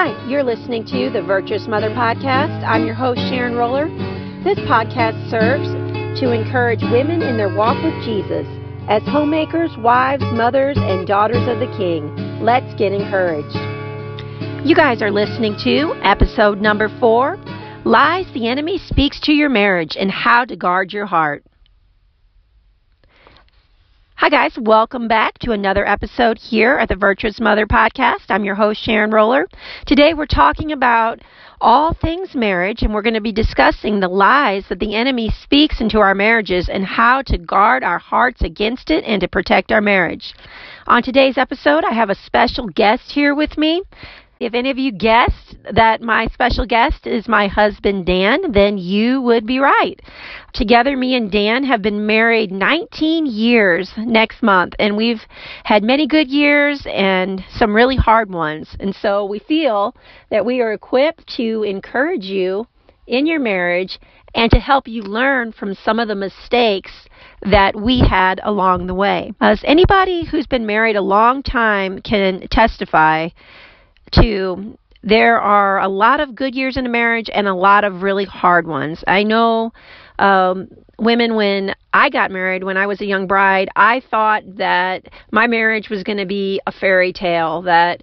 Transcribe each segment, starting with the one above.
Hi, you're listening to the Virtuous Mother Podcast. I'm your host, Sharon Roller. This podcast serves to encourage women in their walk with Jesus as homemakers, wives, mothers, and daughters of the King. Let's get encouraged. You guys are listening to episode number four Lies the Enemy Speaks to Your Marriage and How to Guard Your Heart. Hi, guys. Welcome back to another episode here at the Virtuous Mother Podcast. I'm your host, Sharon Roller. Today we're talking about all things marriage, and we're going to be discussing the lies that the enemy speaks into our marriages and how to guard our hearts against it and to protect our marriage. On today's episode, I have a special guest here with me. If any of you guessed that my special guest is my husband Dan, then you would be right. Together, me and Dan have been married 19 years next month, and we've had many good years and some really hard ones. And so we feel that we are equipped to encourage you in your marriage and to help you learn from some of the mistakes that we had along the way. As anybody who's been married a long time can testify, to there are a lot of good years in a marriage and a lot of really hard ones. I know um, women when I got married when I was a young bride, I thought that my marriage was going to be a fairy tale that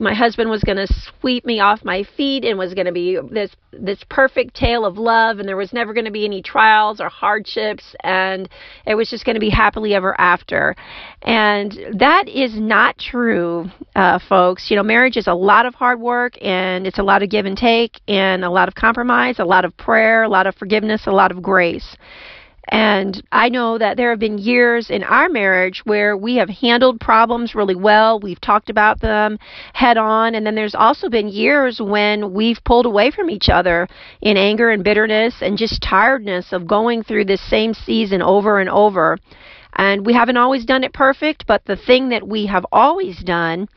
my husband was going to sweep me off my feet and was going to be this this perfect tale of love and there was never going to be any trials or hardships and it was just going to be happily ever after. And that is not true uh, folks. You know marriage is a lot of hard work and it's a lot of give and take and a lot of compromise a lot of prayer a lot of forgiveness a lot of grace and I know that there have been years in our marriage where we have handled problems really well. We've talked about them head on. And then there's also been years when we've pulled away from each other in anger and bitterness and just tiredness of going through this same season over and over. And we haven't always done it perfect, but the thing that we have always done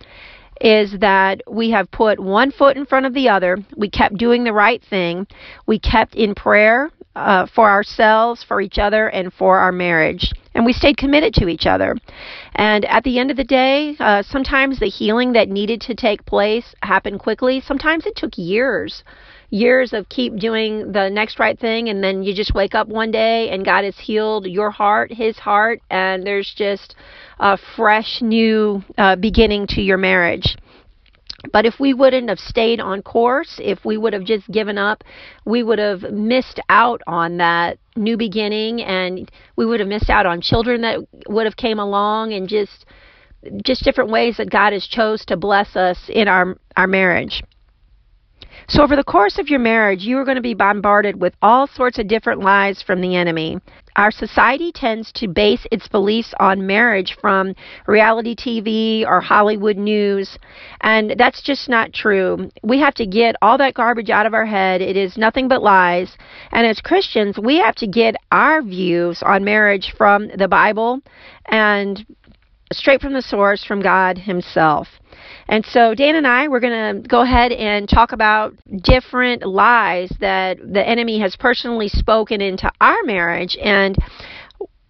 is that we have put one foot in front of the other. We kept doing the right thing. We kept in prayer uh, for ourselves, for each other, and for our marriage. And we stayed committed to each other. And at the end of the day, uh, sometimes the healing that needed to take place happened quickly. Sometimes it took years years of keep doing the next right thing and then you just wake up one day and God has healed your heart, his heart, and there's just a fresh new uh, beginning to your marriage. But if we wouldn't have stayed on course, if we would have just given up, we would have missed out on that new beginning and we would have missed out on children that would have came along and just just different ways that God has chose to bless us in our our marriage. So, over the course of your marriage, you are going to be bombarded with all sorts of different lies from the enemy. Our society tends to base its beliefs on marriage from reality TV or Hollywood news, and that's just not true. We have to get all that garbage out of our head. It is nothing but lies. And as Christians, we have to get our views on marriage from the Bible and straight from the source, from God Himself. And so Dan and I, we're going to go ahead and talk about different lies that the enemy has personally spoken into our marriage and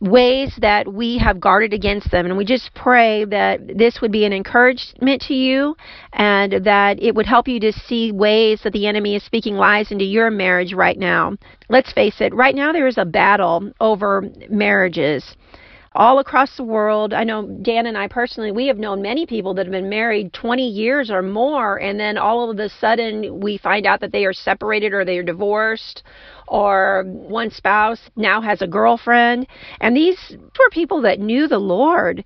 ways that we have guarded against them. And we just pray that this would be an encouragement to you and that it would help you to see ways that the enemy is speaking lies into your marriage right now. Let's face it, right now there is a battle over marriages all across the world. I know Dan and I personally, we have known many people that have been married 20 years or more, and then all of a sudden we find out that they are separated or they are divorced, or one spouse now has a girlfriend. And these were people that knew the Lord.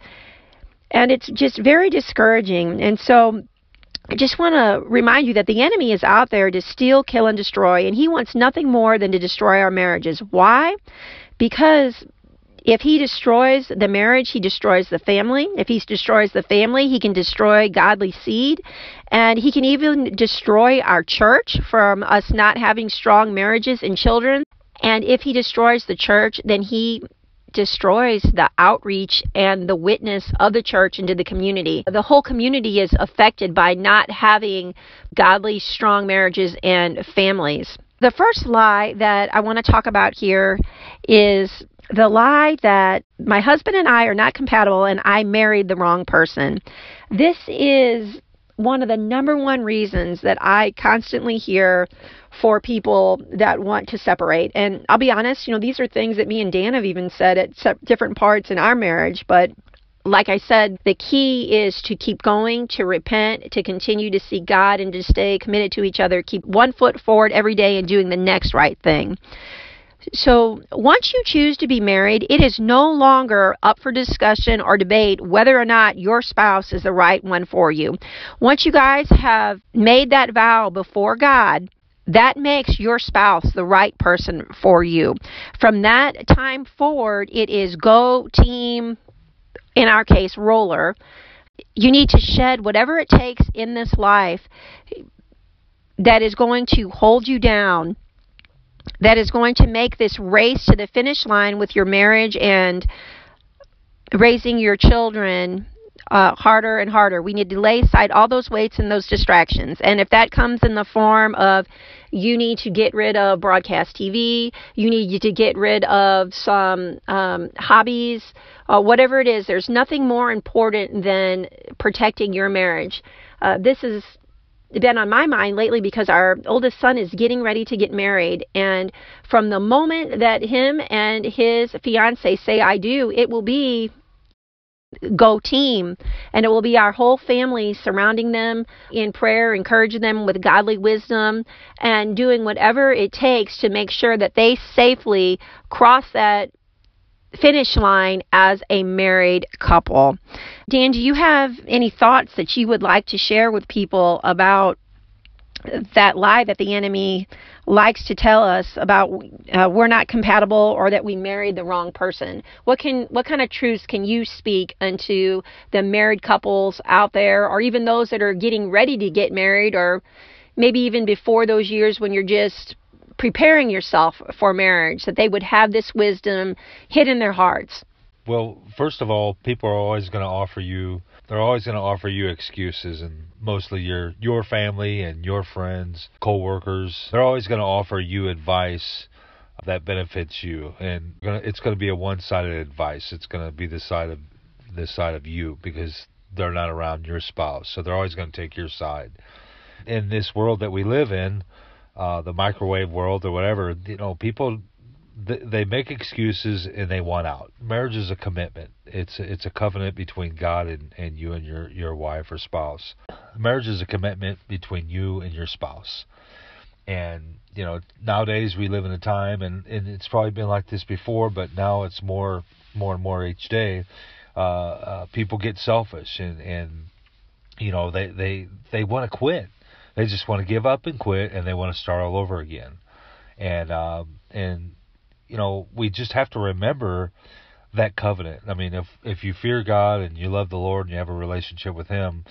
And it's just very discouraging. And so I just want to remind you that the enemy is out there to steal, kill, and destroy, and he wants nothing more than to destroy our marriages. Why? Because if he destroys the marriage, he destroys the family. If he destroys the family, he can destroy godly seed. And he can even destroy our church from us not having strong marriages and children. And if he destroys the church, then he destroys the outreach and the witness of the church into the community. The whole community is affected by not having godly, strong marriages and families. The first lie that I want to talk about here is the lie that my husband and I are not compatible and I married the wrong person. This is one of the number one reasons that I constantly hear for people that want to separate. And I'll be honest, you know, these are things that me and Dan have even said at different parts in our marriage, but like I said, the key is to keep going, to repent, to continue to see God, and to stay committed to each other. Keep one foot forward every day and doing the next right thing. So, once you choose to be married, it is no longer up for discussion or debate whether or not your spouse is the right one for you. Once you guys have made that vow before God, that makes your spouse the right person for you. From that time forward, it is go team, in our case, roller. You need to shed whatever it takes in this life that is going to hold you down that is going to make this race to the finish line with your marriage and raising your children uh, harder and harder. We need to lay aside all those weights and those distractions. And if that comes in the form of you need to get rid of broadcast TV, you need to get rid of some um, hobbies, uh, whatever it is, there's nothing more important than protecting your marriage. Uh, this is been on my mind lately because our oldest son is getting ready to get married and from the moment that him and his fiance say I do it will be go team and it will be our whole family surrounding them in prayer encouraging them with godly wisdom and doing whatever it takes to make sure that they safely cross that finish line as a married couple. Dan, do you have any thoughts that you would like to share with people about that lie that the enemy likes to tell us about uh, we're not compatible or that we married the wrong person. What can what kind of truths can you speak unto the married couples out there or even those that are getting ready to get married or maybe even before those years when you're just preparing yourself for marriage, that they would have this wisdom hid in their hearts? Well, first of all, people are always going to offer you they're always going to offer you excuses and mostly your your family and your friends, coworkers, they're always going to offer you advice that benefits you and it's going to be a one-sided advice. It's going to be the side of the side of you because they're not around your spouse. So they're always going to take your side. In this world that we live in, uh, the microwave world or whatever, you know, people they make excuses and they want out. Marriage is a commitment. It's it's a covenant between God and, and you and your your wife or spouse. Marriage is a commitment between you and your spouse. And you know nowadays we live in a time and, and it's probably been like this before, but now it's more more and more each day. Uh, uh, people get selfish and and you know they they they want to quit they just want to give up and quit, and they want to start all over again. And um, and you know, we just have to remember that covenant. I mean, if if you fear God and you love the Lord and you have a relationship with Him,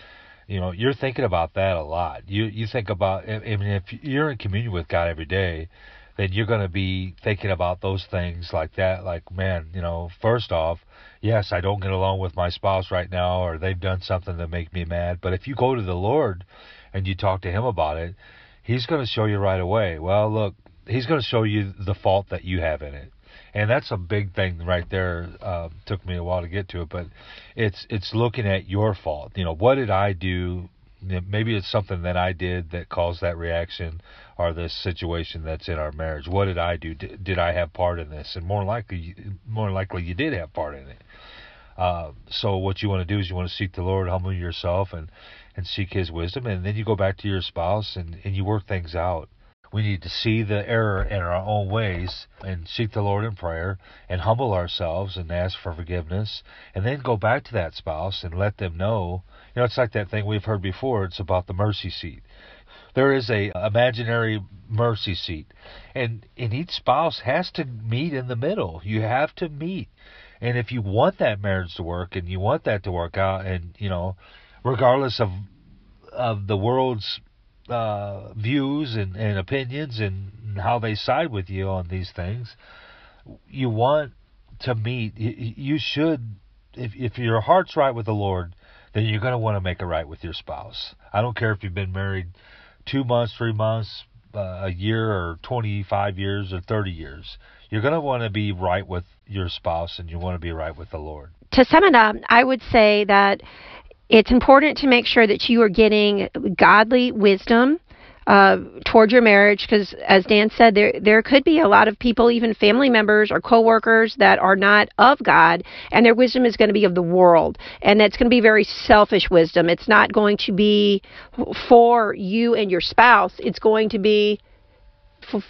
you know, you're thinking about that a lot. You you think about. I mean, if you're in communion with God every day, then you're going to be thinking about those things like that. Like, man, you know, first off, yes, I don't get along with my spouse right now, or they've done something that make me mad. But if you go to the Lord and you talk to him about it, he's going to show you right away. Well, look, he's going to show you the fault that you have in it. And that's a big thing right there. Uh, took me a while to get to it, but it's it's looking at your fault. You know, what did I do? Maybe it's something that I did that caused that reaction or this situation that's in our marriage. What did I do? Did, did I have part in this? And more likely, more likely, you did have part in it. Uh, so what you want to do is you want to seek the Lord, humble yourself, and and seek His wisdom, and then you go back to your spouse and and you work things out. We need to see the error in our own ways and seek the Lord in prayer and humble ourselves and ask for forgiveness, and then go back to that spouse and let them know. You know, it's like that thing we've heard before. It's about the mercy seat. There is a imaginary mercy seat, and and each spouse has to meet in the middle. You have to meet and if you want that marriage to work and you want that to work out, and you know, regardless of of the world's uh, views and, and opinions and how they side with you on these things, you want to meet. You should, if if your heart's right with the Lord, then you're going to want to make it right with your spouse. I don't care if you've been married two months, three months, uh, a year, or 25 years, or 30 years. You're going to want to be right with your spouse and you want to be right with the Lord. To sum it up, I would say that it's important to make sure that you are getting godly wisdom uh, towards your marriage because as Dan said there there could be a lot of people even family members or coworkers that are not of God and their wisdom is going to be of the world. And that's going to be very selfish wisdom. It's not going to be for you and your spouse. It's going to be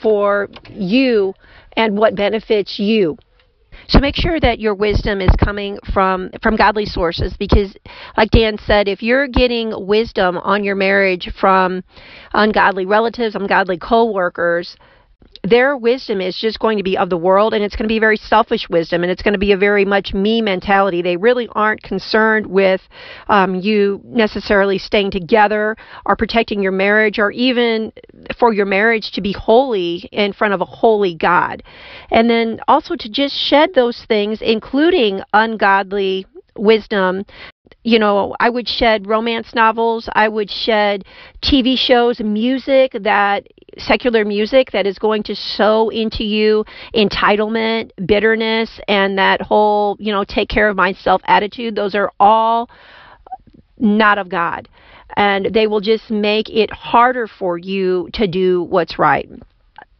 for you and what benefits you so make sure that your wisdom is coming from from godly sources because like Dan said, if you're getting wisdom on your marriage from ungodly relatives, ungodly co-workers, their wisdom is just going to be of the world and it's going to be very selfish wisdom and it's going to be a very much me mentality. They really aren't concerned with um, you necessarily staying together or protecting your marriage or even for your marriage to be holy in front of a holy God. And then also to just shed those things, including ungodly wisdom you know, I would shed romance novels, I would shed TV shows, music that secular music that is going to sow into you entitlement, bitterness, and that whole, you know, take care of myself attitude. Those are all not of God. And they will just make it harder for you to do what's right.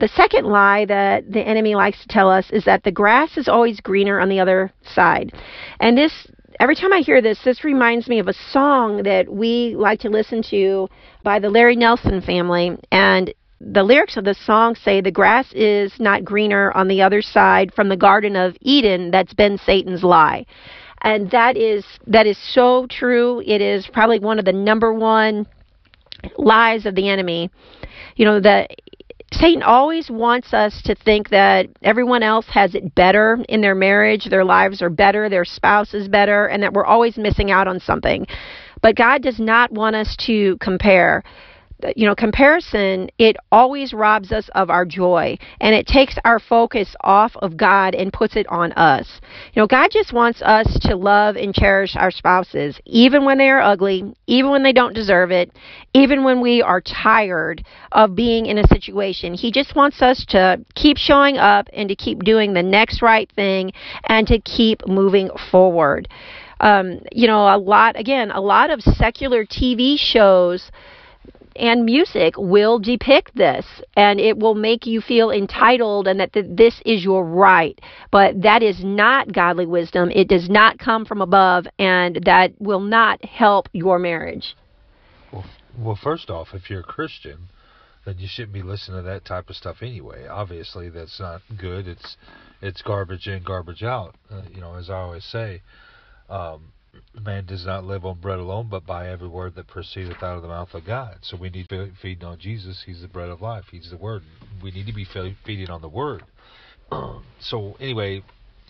The second lie that the enemy likes to tell us is that the grass is always greener on the other side. And this every time I hear this, this reminds me of a song that we like to listen to by the Larry Nelson family. And the lyrics of the song say, The grass is not greener on the other side from the Garden of Eden that's been Satan's lie. And that is that is so true. It is probably one of the number one lies of the enemy. You know, that Satan always wants us to think that everyone else has it better in their marriage, their lives are better, their spouse is better, and that we're always missing out on something. But God does not want us to compare you know, comparison, it always robs us of our joy and it takes our focus off of God and puts it on us. You know, God just wants us to love and cherish our spouses, even when they are ugly, even when they don't deserve it, even when we are tired of being in a situation. He just wants us to keep showing up and to keep doing the next right thing and to keep moving forward. Um, you know, a lot, again, a lot of secular TV shows and music will depict this and it will make you feel entitled and that this is your right. But that is not godly wisdom. It does not come from above and that will not help your marriage. Well, well first off, if you're a Christian, then you shouldn't be listening to that type of stuff anyway. Obviously, that's not good. It's it's garbage in, garbage out. Uh, you know, as I always say. Um, man does not live on bread alone, but by every word that proceedeth out of the mouth of God. So we need to be feeding on Jesus. He's the bread of life. He's the Word. We need to be feeding on the Word. so anyway,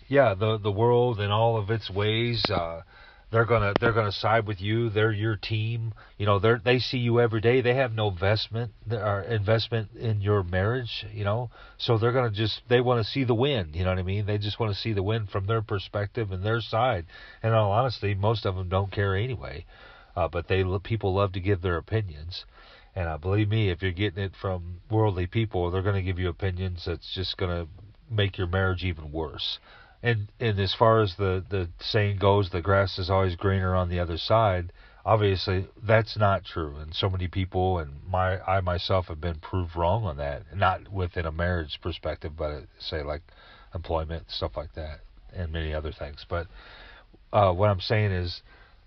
yeah, the the world and all of its ways. Uh, they're gonna they're gonna side with you. They're your team. You know, they they see you every day. They have no investment or investment in your marriage. You know, so they're gonna just they want to see the win. You know what I mean? They just want to see the win from their perspective and their side. And all honesty, most of them don't care anyway. Uh, but they people love to give their opinions. And uh, believe me, if you're getting it from worldly people, they're going to give you opinions that's just going to make your marriage even worse and and as far as the the saying goes, the grass is always greener on the other side. Obviously, that's not true, and so many people and my I myself have been proved wrong on that. Not within a marriage perspective, but say like employment stuff like that, and many other things. But uh, what I'm saying is,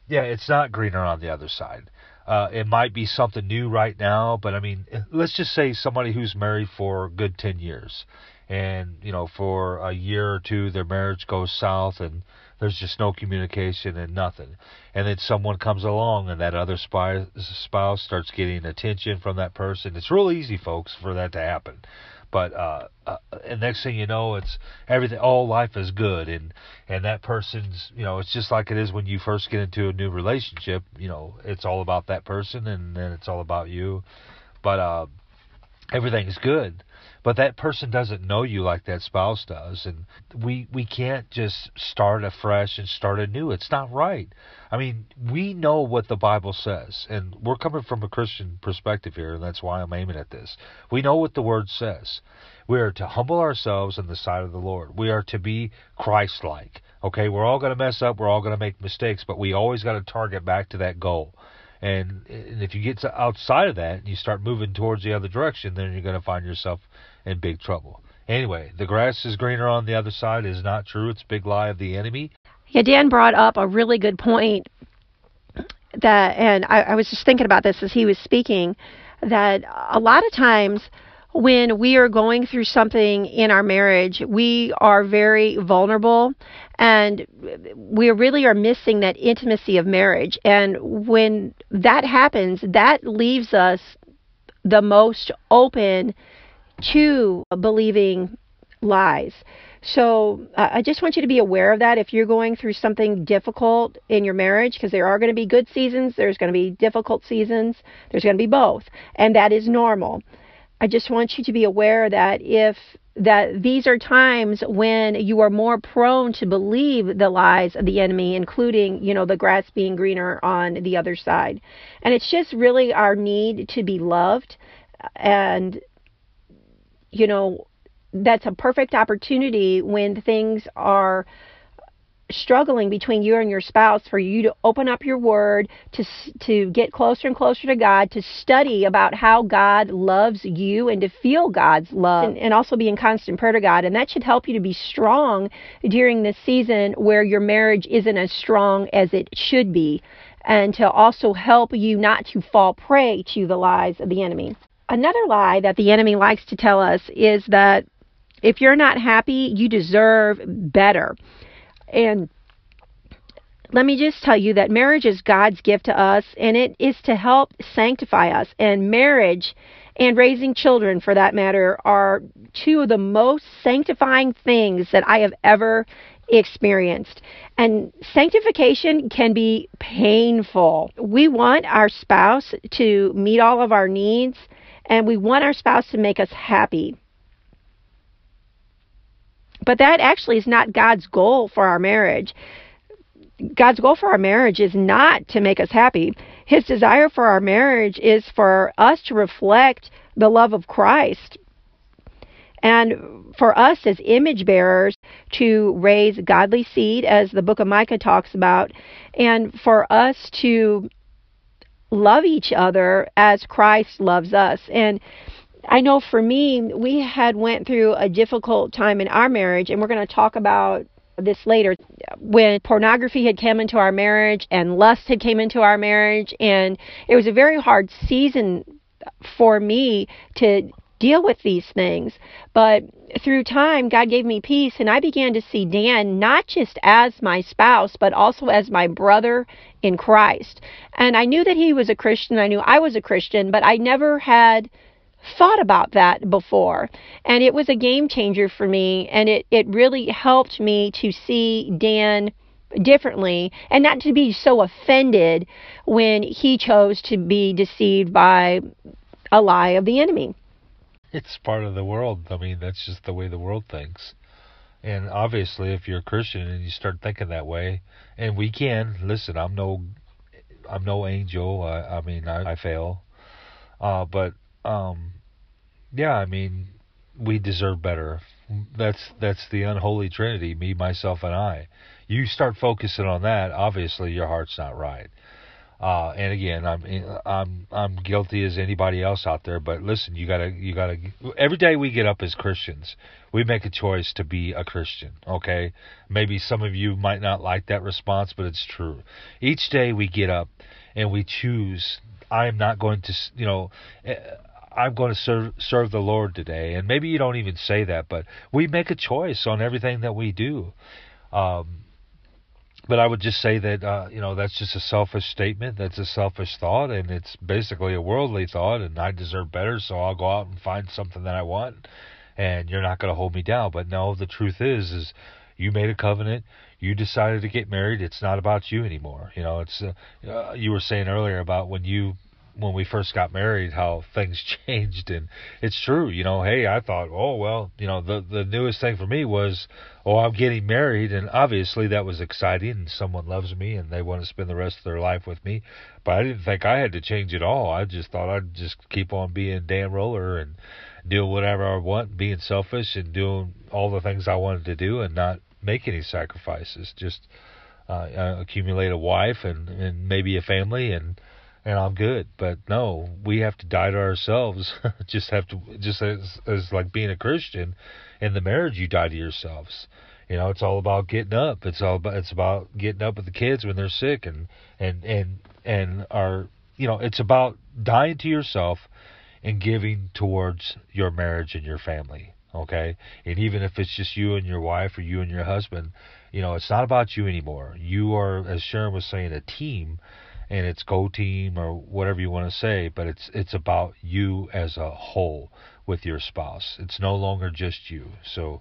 yeah, it's not greener on the other side. Uh, it might be something new right now, but I mean, let's just say somebody who's married for a good 10 years and you know for a year or two their marriage goes south and there's just no communication and nothing. And then someone comes along and that other spy, spouse starts getting attention from that person. It's real easy folks for that to happen. But uh, uh and next thing you know it's everything all life is good. And and that person's you know it's just like it is when you first get into a new relationship. You know it's all about that person and then it's all about you. But uh everything's good but that person doesn't know you like that spouse does and we we can't just start afresh and start anew. It's not right. I mean we know what the bible says and we're coming from a christian perspective here and that's why i'm aiming at this. We know what the word says. We are to humble ourselves in the sight of the lord. We are to be christ like Okay, we're all going to mess up, we're all going to make mistakes, but we always got to target back to that goal. And, and if you get outside of that and you start moving towards the other direction, then you're going to find yourself in big trouble. Anyway, the grass is greener on the other side is not true. It's a big lie of the enemy. Yeah, Dan brought up a really good point that, and I, I was just thinking about this as he was speaking, that a lot of times when we are going through something in our marriage, we are very vulnerable and we really are missing that intimacy of marriage. And when that happens, that leaves us the most open to believing lies. So uh, I just want you to be aware of that if you're going through something difficult in your marriage, because there are going to be good seasons, there's going to be difficult seasons, there's going to be both, and that is normal. I just want you to be aware that if that these are times when you are more prone to believe the lies of the enemy, including, you know, the grass being greener on the other side. And it's just really our need to be loved. And, you know, that's a perfect opportunity when things are struggling between you and your spouse for you to open up your word to to get closer and closer to God to study about how God loves you and to feel God's love and, and also be in constant prayer to God and that should help you to be strong during this season where your marriage isn't as strong as it should be and to also help you not to fall prey to the lies of the enemy. Another lie that the enemy likes to tell us is that if you're not happy, you deserve better. And let me just tell you that marriage is God's gift to us and it is to help sanctify us. And marriage and raising children, for that matter, are two of the most sanctifying things that I have ever experienced. And sanctification can be painful. We want our spouse to meet all of our needs and we want our spouse to make us happy. But that actually is not God's goal for our marriage. God's goal for our marriage is not to make us happy. His desire for our marriage is for us to reflect the love of Christ and for us as image bearers to raise godly seed, as the book of Micah talks about, and for us to love each other as Christ loves us. And I know for me, we had went through a difficult time in our marriage, and we're going to talk about this later. When pornography had come into our marriage and lust had came into our marriage and it was a very hard season for me to deal with these things. But through time god gave me peace and i began to see dan not just as my spouse but also as my brother in christ. And i knew that he was a christian. I knew i was a christian but i never had thought about that before. And it was a game changer for me. And it, it really helped me to see Dan differently and not to be so offended when he chose to be deceived by a lie of the enemy. It's part of the world. I mean, that's just the way the world thinks. And obviously, if you're a Christian and you start thinking that way, and we can listen, I'm no, I'm no angel. I, I mean, I, I fail, uh, but um, yeah, I mean, we deserve better. That's that's the unholy trinity, me, myself, and I. You start focusing on that, obviously your heart's not right. Uh, and again, I'm I'm I'm guilty as anybody else out there. But listen, you gotta you gotta. Every day we get up as Christians, we make a choice to be a Christian. Okay, maybe some of you might not like that response, but it's true. Each day we get up and we choose. I am not going to, you know. I'm going to serve serve the Lord today. And maybe you don't even say that, but we make a choice on everything that we do. Um, but I would just say that uh, you know that's just a selfish statement. That's a selfish thought, and it's basically a worldly thought. And I deserve better, so I'll go out and find something that I want. And you're not going to hold me down. But no, the truth is, is you made a covenant. You decided to get married. It's not about you anymore. You know, it's uh, uh, you were saying earlier about when you when we first got married how things changed. And it's true you know hey i thought oh well you know the the newest thing for me was oh i'm getting married. And obviously that was exciting. And someone loves me and they want to spend the rest of their life with me. But i didn't think i had to change at all. I just thought i'd just keep on being dan roller and doing whatever i want being selfish and doing all the things i wanted to do and not make any sacrifices. Just uh, accumulate a wife and and maybe a family and and I'm good. But no, we have to die to ourselves. just have to just as as like being a Christian in the marriage, you die to yourselves. You know, it's all about getting up. It's all about it's about getting up with the kids when they're sick and and and and our you know, it's about dying to yourself and giving towards your marriage and your family. Okay, and even if it's just you and your wife or you and your husband, you know, it's not about you anymore. You are, as Sharon was saying, a team and it's go team or whatever you want to say, but it's it's about you as a whole with your spouse. It's no longer just you. So,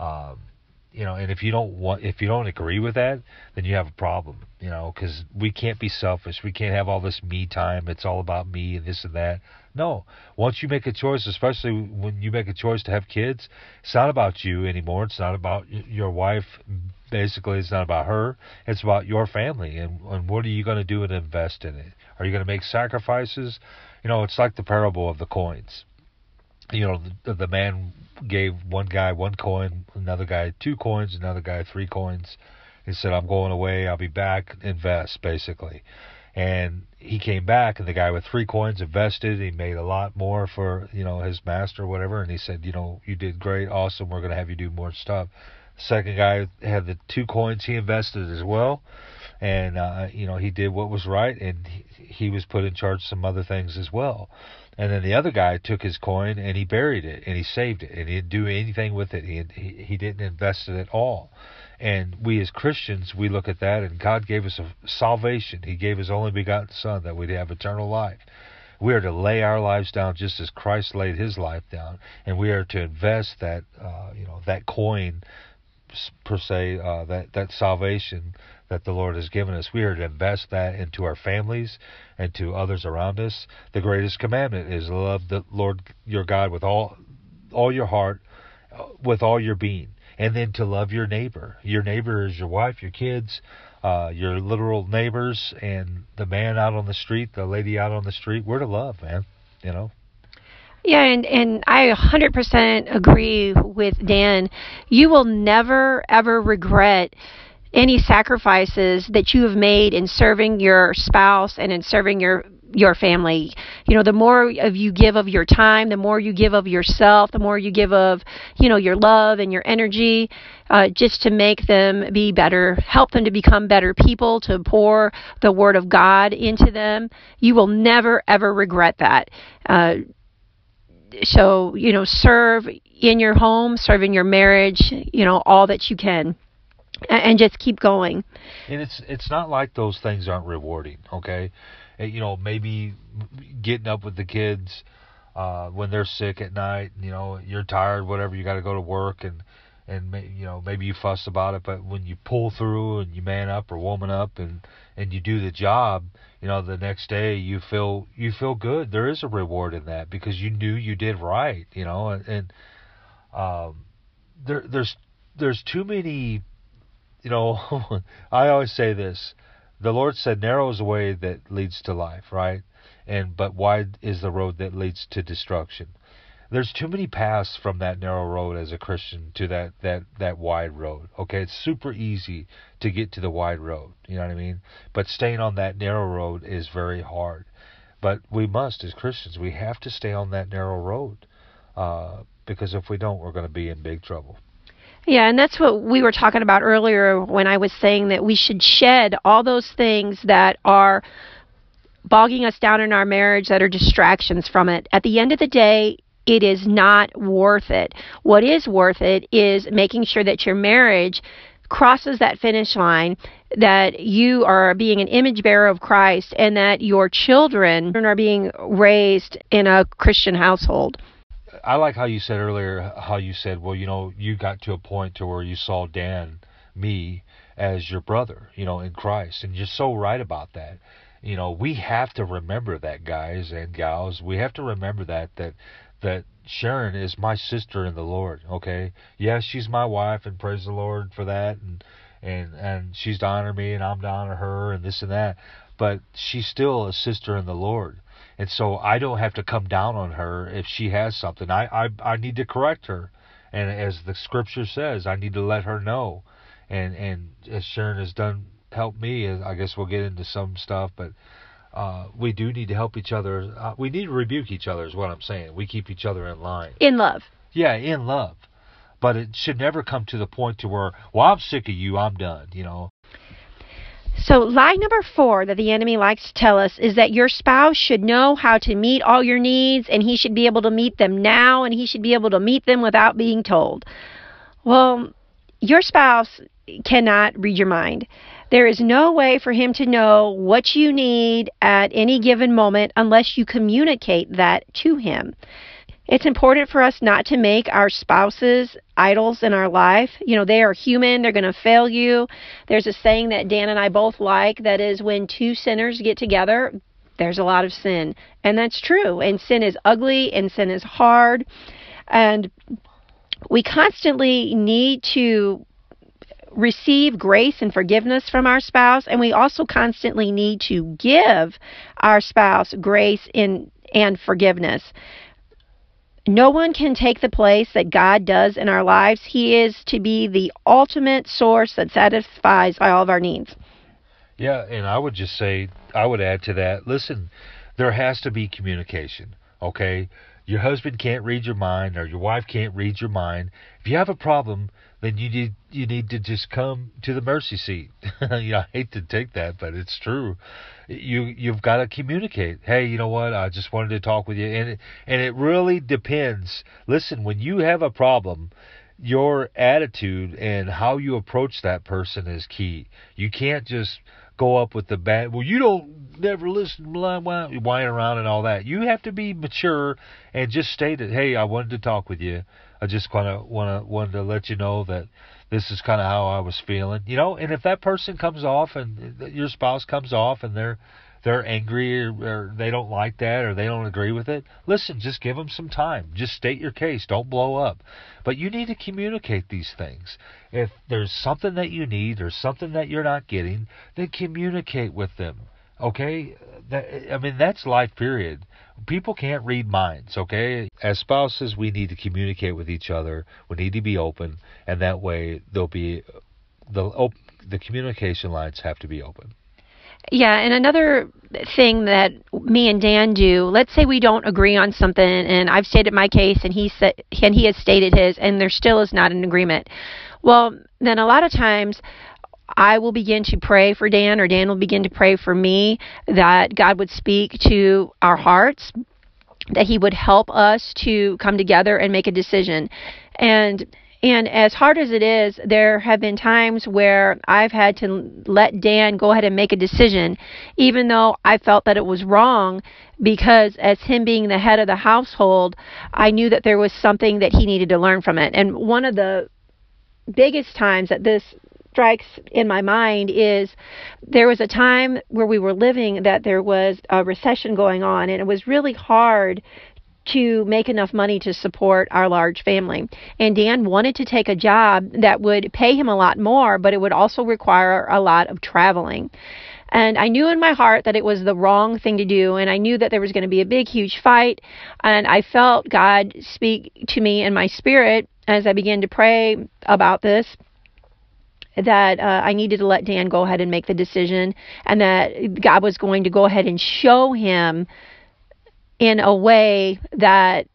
um, you know, and if you don't want, if you don't agree with that, then you have a problem. You know, because we can't be selfish. We can't have all this me time. It's all about me and this and that. No. Once you make a choice, especially when you make a choice to have kids, it's not about you anymore. It's not about your wife. Basically, it's not about her. It's about your family. And, and what are you going to do and invest in it? Are you going to make sacrifices? You know, it's like the parable of the coins. You know, the, the man gave one guy one coin, another guy two coins, another guy three coins. He said, I'm going away. I'll be back. Invest, basically. And he came back, and the guy with three coins invested. He made a lot more for you know his master or whatever. And he said, you know, you did great, awesome. We're going to have you do more stuff. Second guy had the two coins. He invested as well, and uh, you know he did what was right, and he, he was put in charge of some other things as well. And then the other guy took his coin and he buried it and he saved it and he didn't do anything with it. He he, he didn't invest it at all. And we as Christians, we look at that, and God gave us a salvation. He gave His only begotten Son that we'd have eternal life. We are to lay our lives down just as Christ laid His life down, and we are to invest that, uh, you know, that coin per se, uh, that that salvation that the Lord has given us. We are to invest that into our families and to others around us. The greatest commandment is love the Lord your God with all all your heart, uh, with all your being and then to love your neighbor. Your neighbor is your wife, your kids, uh, your literal neighbors, and the man out on the street, the lady out on the street. We're to love, man. You know. Yeah, and and I 100% agree with Dan. You will never ever regret any sacrifices that you have made in serving your spouse and in serving your your family. You know, the more of you give of your time, the more you give of yourself, the more you give of, you know, your love and your energy, uh, just to make them be better, help them to become better people, to pour the Word of God into them. You will never, ever regret that. Uh, so, you know, serve in your home, serve in your marriage, you know, all that you can and just keep going. And it's it's not like those things aren't rewarding, okay? you know, maybe getting up with the kids uh, when they're sick at night. You know, you're tired, whatever. You got to go to work, and and you know maybe you fuss about it, but when you pull through and you man up or woman up and and you do the job, you know, the next day you feel you feel good. There is a reward in that because you knew you did right. You know, and, and um, there there's there's too many. You know, I always say this the Lord said, "Narrow is the way that leads to life, right? And but wide is the road that leads to destruction." There's too many paths from that narrow road as a Christian to that that that wide road. Okay, it's super easy to get to the wide road. You know what I mean? But staying on that narrow road is very hard. But we must, as Christians, we have to stay on that narrow road uh, because if we don't, we're going to be in big trouble. Yeah, and that's what we were talking about earlier when I was saying that we should shed all those things that are bogging us down in our marriage that are distractions from it. At the end of the day, it is not worth it. What is worth it is making sure that your marriage crosses that finish line, that you are being an image bearer of Christ, and that your children are being raised in a Christian household. I like how you said earlier how you said, well, you know, you got to a point to where you saw Dan, me, as your brother, you know, in Christ, and you're so right about that. You know, we have to remember that, guys and gals. We have to remember that that that Sharon is my sister in the Lord. Okay, yes, she's my wife, and praise the Lord for that, and and and she's to honor me, and I'm to honor her, and this and that. But she's still a sister in the Lord and so I don't have to come down on her if she has something. I I I need to correct her, and as the scripture says, I need to let her know. and and as Sharon has done helped me. I guess we'll get into some stuff, but uh, we do need to help each other. Uh, we need to rebuke each other, is what I'm saying. We keep each other in line. In love. Yeah, in love. But it should never come to the point to where, well, I'm sick of you, I'm done, you know. So, lie number four that the enemy likes to tell us is that your spouse should know how to meet all your needs and he should be able to meet them now and he should be able to meet them without being told. Well, your spouse cannot read your mind. There is no way for him to know what you need at any given moment unless you communicate that to him. It's important for us not to make our spouses idols in our life. You know, they are human, they're going to fail you. There's a saying that Dan and I both like that is when two sinners get together, there's a lot of sin. And that's true. And sin is ugly and sin is hard. And we constantly need to receive grace and forgiveness from our spouse, and we also constantly need to give our spouse grace in, and forgiveness. No one can take the place that God does in our lives. He is to be the ultimate source that satisfies all of our needs. Yeah, and I would just say, I would add to that listen, there has to be communication, okay? Your husband can't read your mind or your wife can't read your mind. If you have a problem, then you need you need to just come to the mercy seat. you know, I hate to take that, but it's true. You you've got to communicate. Hey, you know what? I just wanted to talk with you, and it, and it really depends. Listen, when you have a problem, your attitude and how you approach that person is key. You can't just go up with the bad. Well, you don't never listen, blah, blah, whine around and all that. You have to be mature and just state it. Hey, I wanted to talk with you. I just kind of want to wanted to let you know that this is kind of how I was feeling, you know. And if that person comes off and your spouse comes off and they're they're angry or, or they don't like that or they don't agree with it, listen, just give them some time. Just state your case. Don't blow up. But you need to communicate these things. If there's something that you need or something that you're not getting, then communicate with them. Okay? That, I mean, that's life, period. People can't read minds, okay? As spouses, we need to communicate with each other. We need to be open, and that way there'll be the op- the communication lines have to be open. Yeah, and another thing that me and Dan do, let's say we don't agree on something and I've stated my case and he said and he has stated his and there still is not an agreement. Well, then a lot of times I will begin to pray for Dan, or Dan will begin to pray for me that God would speak to our hearts, that He would help us to come together and make a decision. And and as hard as it is, there have been times where I've had to let Dan go ahead and make a decision, even though I felt that it was wrong, because as him being the head of the household, I knew that there was something that he needed to learn from it. And one of the biggest times that this strikes in my mind is there was a time where we were living that there was a recession going on and it was really hard to make enough money to support our large family. And Dan wanted to take a job that would pay him a lot more, but it would also require a lot of traveling. And I knew in my heart that it was the wrong thing to do, and I knew that there was going to be a big, huge fight. And I felt God speak to me in my spirit as I began to pray about this that uh, I needed to let Dan go ahead and make the decision, and that God was going to go ahead and show him in a way that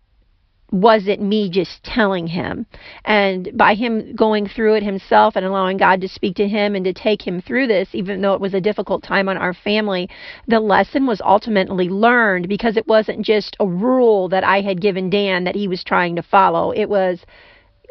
wasn't me just telling him. And by him going through it himself and allowing God to speak to him and to take him through this, even though it was a difficult time on our family, the lesson was ultimately learned because it wasn't just a rule that I had given Dan that he was trying to follow. It was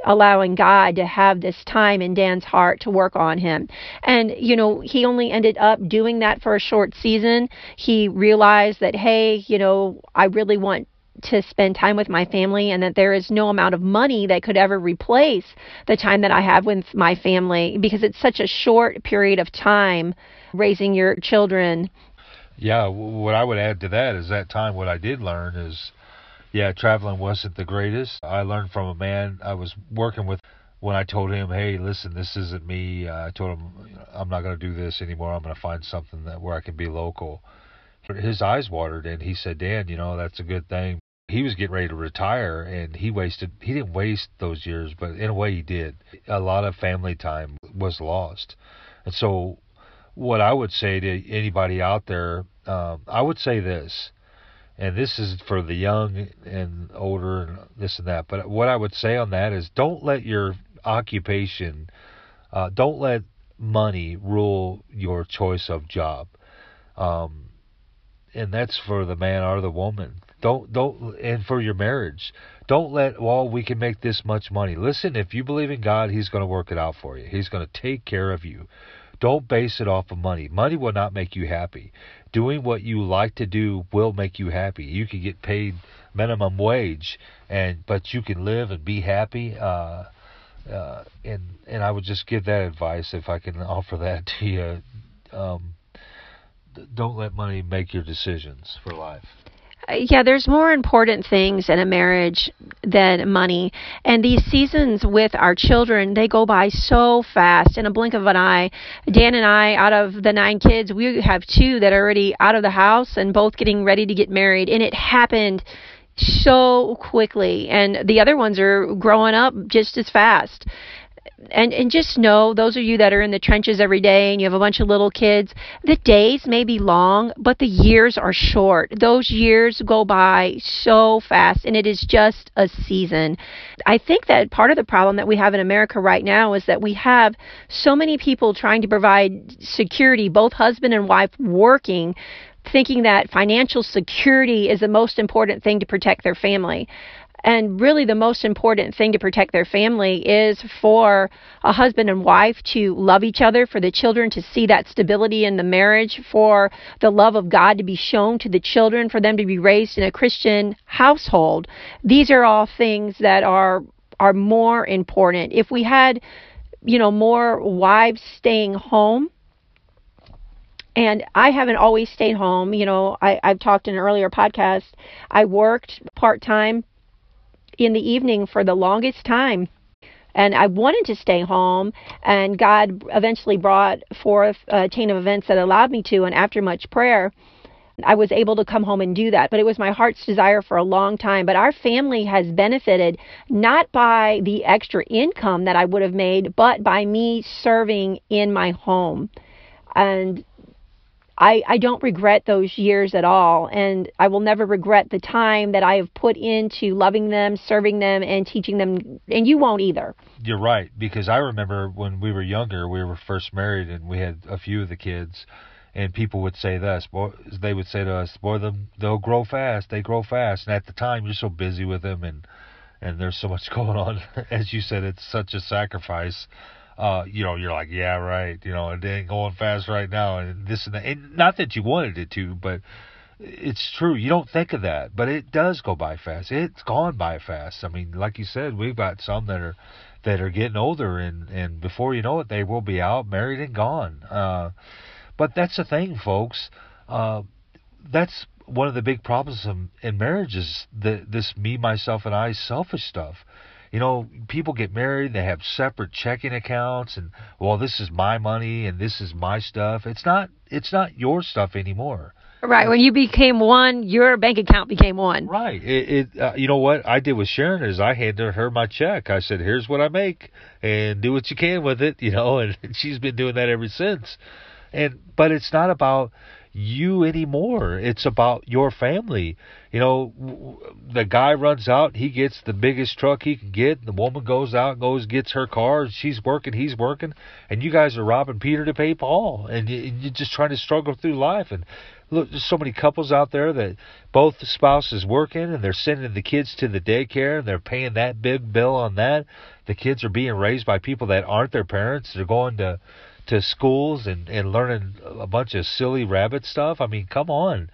allowing God to have this time in Dan's heart to work on him. And, you know, he only ended up doing that for a short season. He realized that, hey, you know, I really want to spend time with my family and that there is no amount of money that could ever replace the time that I have with my family because it's such a short period of time raising your children. Yeah, what I would add to that is that time what I did learn is yeah, traveling wasn't the greatest. I learned from a man I was working with when I told him, "Hey, listen, this isn't me." Uh, I told him, "I'm not going to do this anymore. I'm going to find something that where I can be local." His eyes watered, and he said, "Dan, you know that's a good thing." he was getting ready to retire and he wasted he didn't waste those years but in a way he did a lot of family time was lost and so what i would say to anybody out there um, i would say this and this is for the young and older and this and that but what i would say on that is don't let your occupation uh, don't let money rule your choice of job um, and that's for the man or the woman don't don't and for your marriage. Don't let well we can make this much money. Listen, if you believe in God, he's going to work it out for you. He's going to take care of you. Don't base it off of money. Money will not make you happy. Doing what you like to do will make you happy. You can get paid minimum wage and but you can live and be happy uh uh, and and I would just give that advice if I can offer that to you. Um, don't let money make your decisions for life. Yeah, there's more important things in a marriage than money. And these seasons with our children, they go by so fast in a blink of an eye. Dan and I, out of the nine kids, we have two that are already out of the house and both getting ready to get married. And it happened so quickly. And the other ones are growing up just as fast and and just know those of you that are in the trenches every day and you have a bunch of little kids the days may be long but the years are short. Those years go by so fast and it is just a season. I think that part of the problem that we have in america right now is that we have so many people trying to provide security both husband and wife working thinking that financial security is the most important thing to protect their family and really, the most important thing to protect their family is for a husband and wife to love each other, for the children to see that stability in the marriage, for the love of God to be shown to the children, for them to be raised in a Christian household. These are all things that are are more important. If we had, you know, more wives staying home, and I haven't always stayed home. You know, I, I've talked in an earlier podcast. I worked part time in the evening for the longest time. And I wanted to stay home, and God eventually brought forth a chain of events that allowed me to. And after much prayer, I was able to come home and do that. But it was my heart's desire for a long time. But our family has benefited not by the extra income that I would have made, but by me serving in my home. And I, I don't regret those years at all. And I will never regret the time that I have put into loving them, serving them, and teaching them. And you won't either. You're right. Because I remember when we were younger, we were first married and we had a few of the kids. And people would say this, boy, they would say to us, boy, them, they'll grow fast. They grow fast. And at the time, you're so busy with them and, and there's so much going on. As you said, it's such a sacrifice uh, you know, you're like, yeah, right, you know, it ain't going fast right now, and this and that. And not that you wanted it to, but it's true. You don't think of that, but it does go by fast. It's gone by fast. I mean, like you said, we've got some that are that are getting older, and and before you know it, they will be out, married, and gone. Uh, but that's the thing, folks. Uh, that's one of the big problems in, in marriage is the, this me, myself, and I selfish stuff you know, people get married, they have separate checking accounts and well, this is my money and this is my stuff. It's not it's not your stuff anymore. Right. When you became one, your bank account became one. Right. It, it uh, you know what I did with Sharon is I handed her my check. I said, "Here's what I make, and do what you can with it." You know, and she's been doing that ever since. And but it's not about you anymore. It's about your family. You know, the guy runs out, he gets the biggest truck he can get. The woman goes out, goes gets her car. She's working, he's working, and you guys are robbing Peter to pay Paul, and you're just trying to struggle through life. And look, there's so many couples out there that both spouses working and they're sending the kids to the daycare and they're paying that big bill on that. The kids are being raised by people that aren't their parents. They're going to to schools and, and learning a bunch of silly rabbit stuff. I mean, come on.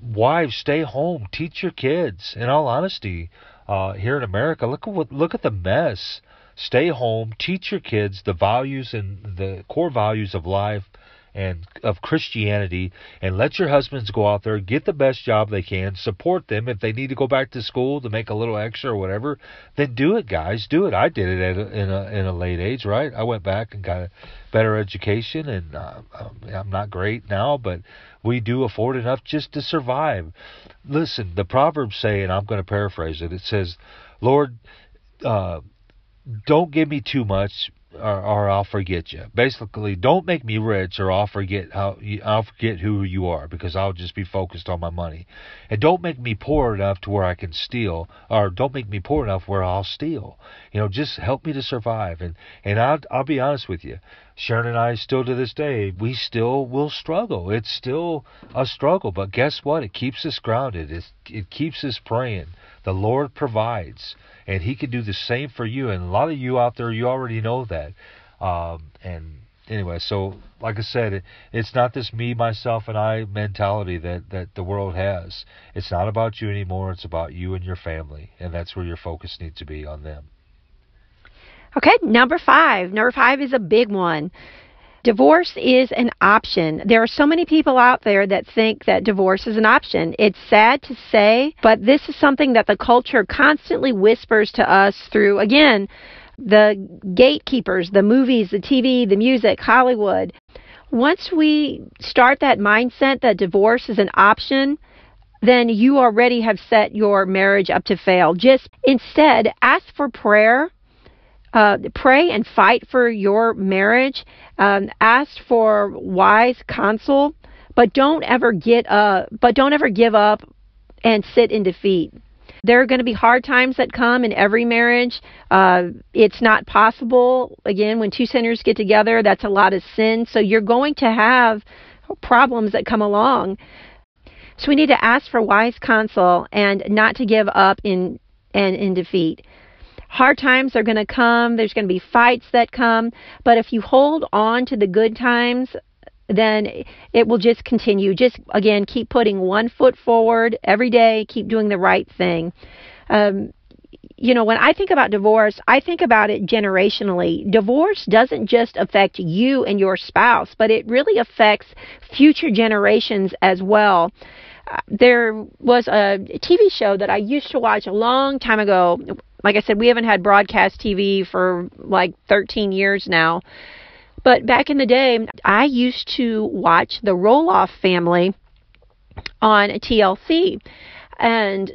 Wives, stay home. Teach your kids. In all honesty, uh, here in America, look at what look at the mess. Stay home. Teach your kids the values and the core values of life, and of Christianity and let your husbands go out there, get the best job they can, support them if they need to go back to school to make a little extra or whatever, then do it, guys. Do it. I did it at a, in a in a late age, right? I went back and got a better education, and uh, I'm not great now, but we do afford enough just to survive. Listen, the proverbs say, and I'm going to paraphrase it. It says, "Lord." Uh, don't give me too much or, or I'll forget you. Basically, don't make me rich or I'll forget how I'll forget who you are because I'll just be focused on my money. And don't make me poor enough to where I can steal or don't make me poor enough where I'll steal. You know, just help me to survive. And and I'll I'll be honest with you. Sharon and I still to this day, we still will struggle. It's still a struggle, but guess what? It keeps us grounded. It it keeps us praying. The Lord provides, and He can do the same for you. And a lot of you out there, you already know that. Um, and anyway, so like I said, it, it's not this me, myself, and I mentality that that the world has. It's not about you anymore. It's about you and your family, and that's where your focus needs to be on them. Okay, number five. Number five is a big one. Divorce is an option. There are so many people out there that think that divorce is an option. It's sad to say, but this is something that the culture constantly whispers to us through, again, the gatekeepers, the movies, the TV, the music, Hollywood. Once we start that mindset that divorce is an option, then you already have set your marriage up to fail. Just instead, ask for prayer uh, pray and fight for your marriage. Um, ask for wise counsel, but don't ever get uh, but don't ever give up and sit in defeat. There are going to be hard times that come in every marriage. Uh, it's not possible. Again, when two sinners get together, that's a lot of sin. So you're going to have problems that come along. So we need to ask for wise counsel and not to give up in and in defeat. Hard times are going to come. There's going to be fights that come. But if you hold on to the good times, then it will just continue. Just again, keep putting one foot forward every day. Keep doing the right thing. Um, you know, when I think about divorce, I think about it generationally. Divorce doesn't just affect you and your spouse, but it really affects future generations as well. Uh, there was a TV show that I used to watch a long time ago like I said, we haven't had broadcast TV for like 13 years now. But back in the day, I used to watch the Roloff family on TLC. And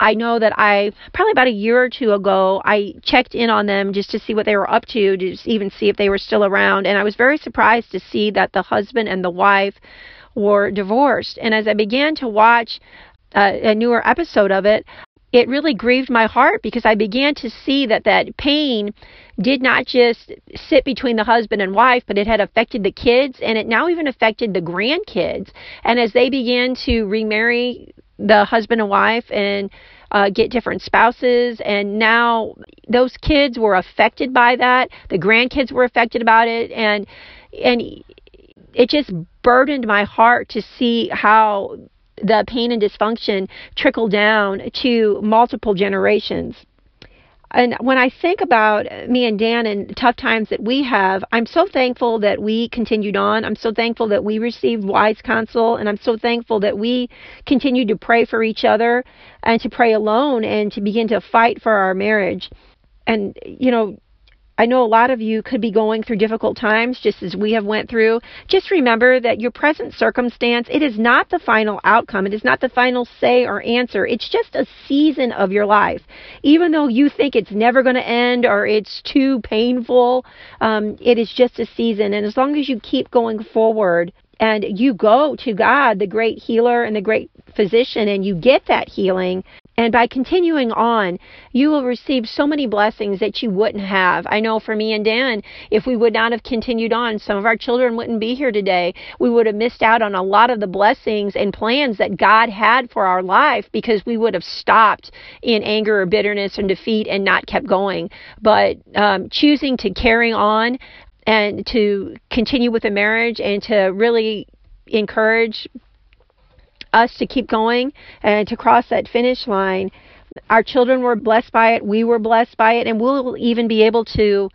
I know that I probably about a year or two ago I checked in on them just to see what they were up to, to even see if they were still around, and I was very surprised to see that the husband and the wife were divorced. And as I began to watch uh, a newer episode of it, it really grieved my heart because I began to see that that pain did not just sit between the husband and wife, but it had affected the kids and it now even affected the grandkids. And as they began to remarry the husband and wife and uh, get different spouses, and now those kids were affected by that. The grandkids were affected about it, and and it just burdened my heart to see how the pain and dysfunction trickle down to multiple generations. And when I think about me and Dan and tough times that we have, I'm so thankful that we continued on. I'm so thankful that we received wise counsel, and I'm so thankful that we continued to pray for each other and to pray alone and to begin to fight for our marriage. And, you know, I know a lot of you could be going through difficult times just as we have went through. Just remember that your present circumstance, it is not the final outcome. It is not the final say or answer. It's just a season of your life. Even though you think it's never going to end or it's too painful, um, it is just a season. And as long as you keep going forward, and you go to God, the great healer and the great physician, and you get that healing, and by continuing on, you will receive so many blessings that you wouldn't have. I know for me and Dan, if we would not have continued on, some of our children wouldn't be here today. We would have missed out on a lot of the blessings and plans that God had for our life because we would have stopped in anger or bitterness and defeat and not kept going. But um, choosing to carry on and to continue with the marriage and to really encourage us to keep going and to cross that finish line. Our children were blessed by it. We were blessed by it. And we'll even be able to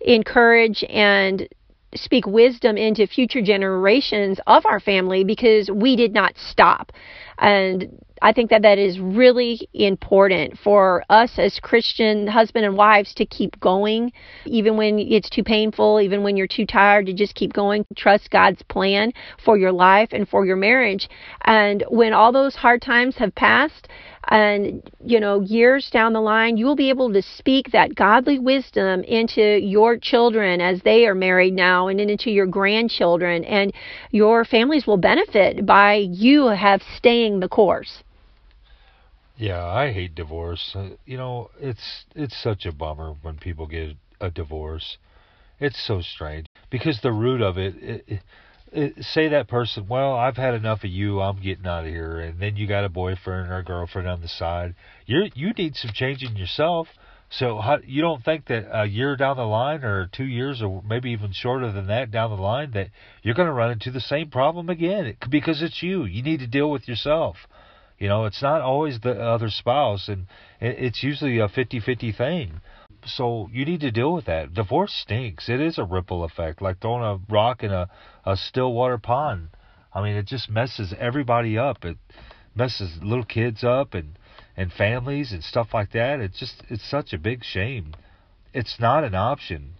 encourage and speak wisdom into future generations of our family because we did not stop. And I think that that is really important for us as Christian husband and wives to keep going, even when it's too painful, even when you're too tired to just keep going. Trust God's plan for your life and for your marriage. And when all those hard times have passed, and you know years down the line you will be able to speak that godly wisdom into your children as they are married now and into your grandchildren and your families will benefit by you have staying the course yeah, I hate divorce. Uh, you know, it's it's such a bummer when people get a divorce. It's so strange because the root of it, it, it, it say that person, well, I've had enough of you. I'm getting out of here, and then you got a boyfriend or a girlfriend on the side. You you need some changing yourself. So how, you don't think that a year down the line, or two years, or maybe even shorter than that down the line, that you're going to run into the same problem again because it's you. You need to deal with yourself. You know, it's not always the other spouse, and it's usually a 50 50 thing. So you need to deal with that. Divorce stinks. It is a ripple effect, like throwing a rock in a, a still water pond. I mean, it just messes everybody up. It messes little kids up and, and families and stuff like that. It's just, it's such a big shame. It's not an option.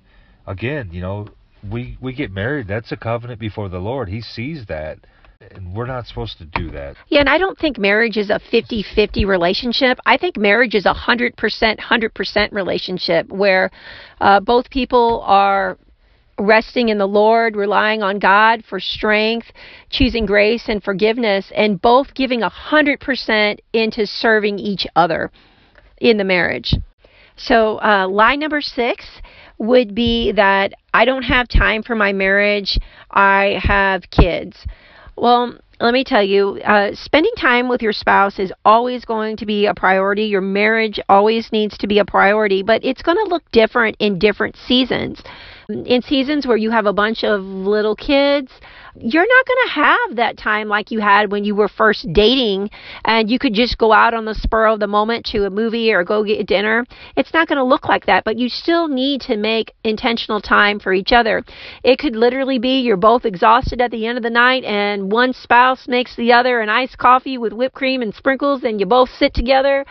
Again, you know, we, we get married. That's a covenant before the Lord. He sees that and we're not supposed to do that. Yeah, and I don't think marriage is a 50-50 relationship. I think marriage is a 100% 100% relationship where uh, both people are resting in the Lord, relying on God for strength, choosing grace and forgiveness, and both giving a 100% into serving each other in the marriage. So, uh, lie number six would be that I don't have time for my marriage, I have kids. Well, let me tell you, uh, spending time with your spouse is always going to be a priority. Your marriage always needs to be a priority, but it's going to look different in different seasons. In seasons where you have a bunch of little kids, you're not going to have that time like you had when you were first dating and you could just go out on the spur of the moment to a movie or go get dinner. It's not going to look like that, but you still need to make intentional time for each other. It could literally be you're both exhausted at the end of the night and one spouse makes the other an iced coffee with whipped cream and sprinkles and you both sit together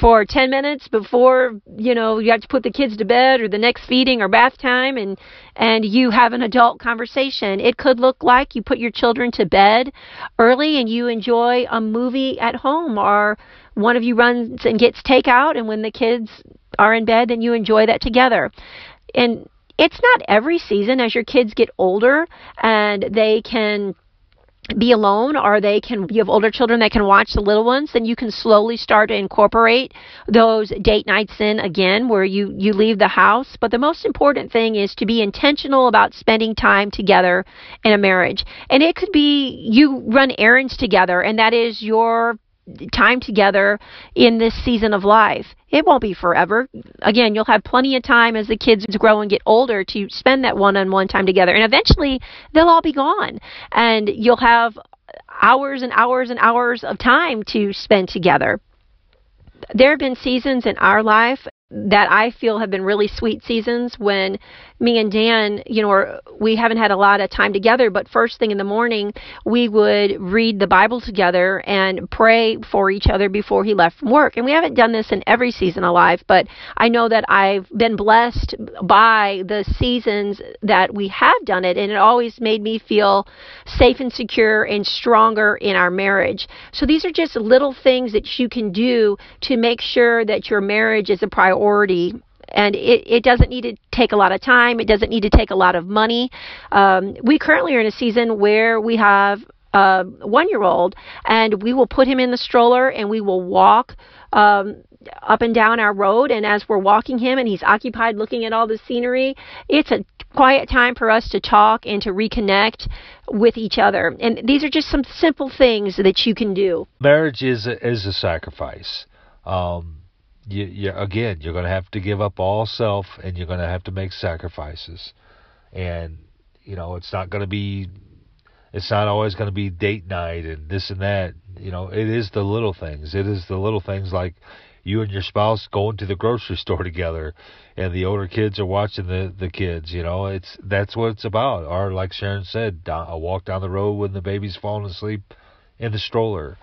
for 10 minutes before, you know, you have to put the kids to bed or the next feeding or bath time and and you have an adult conversation. It could look like you put your children to bed early and you enjoy a movie at home, or one of you runs and gets takeout, and when the kids are in bed, then you enjoy that together. And it's not every season as your kids get older and they can be alone or they can you have older children that can watch the little ones then you can slowly start to incorporate those date nights in again where you you leave the house. But the most important thing is to be intentional about spending time together in a marriage. And it could be you run errands together and that is your time together in this season of life. It won't be forever. Again, you'll have plenty of time as the kids grow and get older to spend that one on one time together. And eventually, they'll all be gone. And you'll have hours and hours and hours of time to spend together. There have been seasons in our life that I feel have been really sweet seasons when me and Dan, you know, we haven't had a lot of time together, but first thing in the morning, we would read the Bible together and pray for each other before he left from work. And we haven't done this in every season of life, but I know that I've been blessed by the seasons that we have done it, and it always made me feel safe and secure and stronger in our marriage. So these are just little things that you can do to make sure that your marriage is a priority and it, it doesn't need to take a lot of time. It doesn't need to take a lot of money. Um, we currently are in a season where we have a one year old, and we will put him in the stroller and we will walk. Um, up and down our road, and as we're walking him and he's occupied looking at all the scenery, it's a quiet time for us to talk and to reconnect with each other. And these are just some simple things that you can do. Marriage is a, is a sacrifice. Um, you, you again, you're going to have to give up all self, and you're going to have to make sacrifices. And you know, it's not going to be, it's not always going to be date night and this and that. You know, it is the little things. It is the little things like you and your spouse going to the grocery store together, and the older kids are watching the the kids. You know, it's that's what it's about. Or like Sharon said, a walk down the road when the baby's falling asleep in the stroller.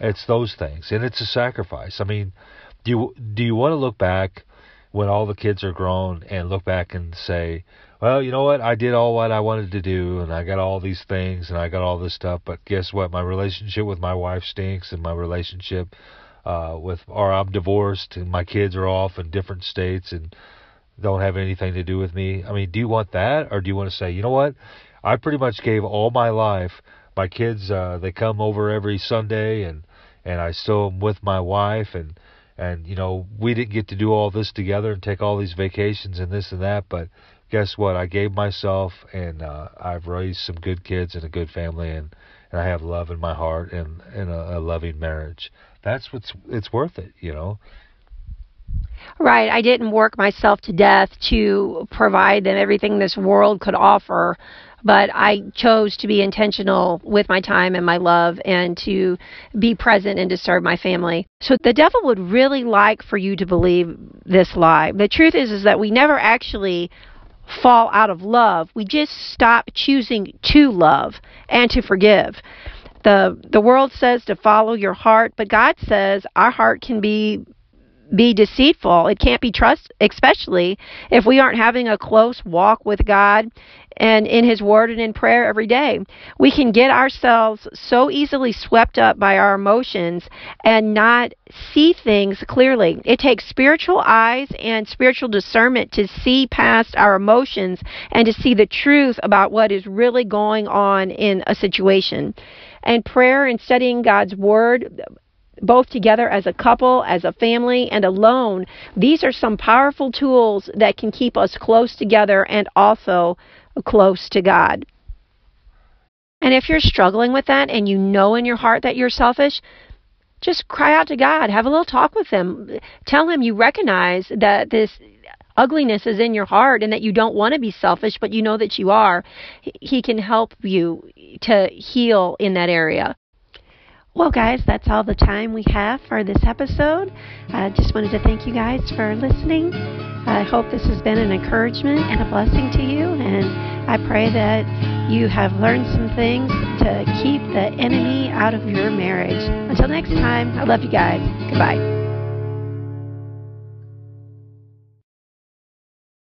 It's those things, and it's a sacrifice. I mean, do you do you want to look back when all the kids are grown and look back and say, well, you know what? I did all what I wanted to do, and I got all these things, and I got all this stuff. But guess what? My relationship with my wife stinks, and my relationship uh, with, or I'm divorced, and my kids are off in different states and don't have anything to do with me. I mean, do you want that, or do you want to say, you know what? I pretty much gave all my life. My kids, uh, they come over every Sunday, and and I still am with my wife, and and you know we didn't get to do all this together and take all these vacations and this and that, but guess what? I gave myself, and uh, I've raised some good kids and a good family, and and I have love in my heart and and a, a loving marriage. That's what's it's worth it, you know. Right. I didn't work myself to death to provide them everything this world could offer, but I chose to be intentional with my time and my love and to be present and to serve my family. So the devil would really like for you to believe this lie. The truth is is that we never actually fall out of love. We just stop choosing to love and to forgive. The the world says to follow your heart, but God says our heart can be be deceitful. It can't be trusted, especially if we aren't having a close walk with God and in His Word and in prayer every day. We can get ourselves so easily swept up by our emotions and not see things clearly. It takes spiritual eyes and spiritual discernment to see past our emotions and to see the truth about what is really going on in a situation. And prayer and studying God's Word both together as a couple, as a family, and alone, these are some powerful tools that can keep us close together and also close to God. And if you're struggling with that and you know in your heart that you're selfish, just cry out to God. Have a little talk with Him. Tell Him you recognize that this ugliness is in your heart and that you don't want to be selfish, but you know that you are. He can help you to heal in that area. Well, guys, that's all the time we have for this episode. I just wanted to thank you guys for listening. I hope this has been an encouragement and a blessing to you, and I pray that you have learned some things to keep the enemy out of your marriage. Until next time, I love you guys. Goodbye.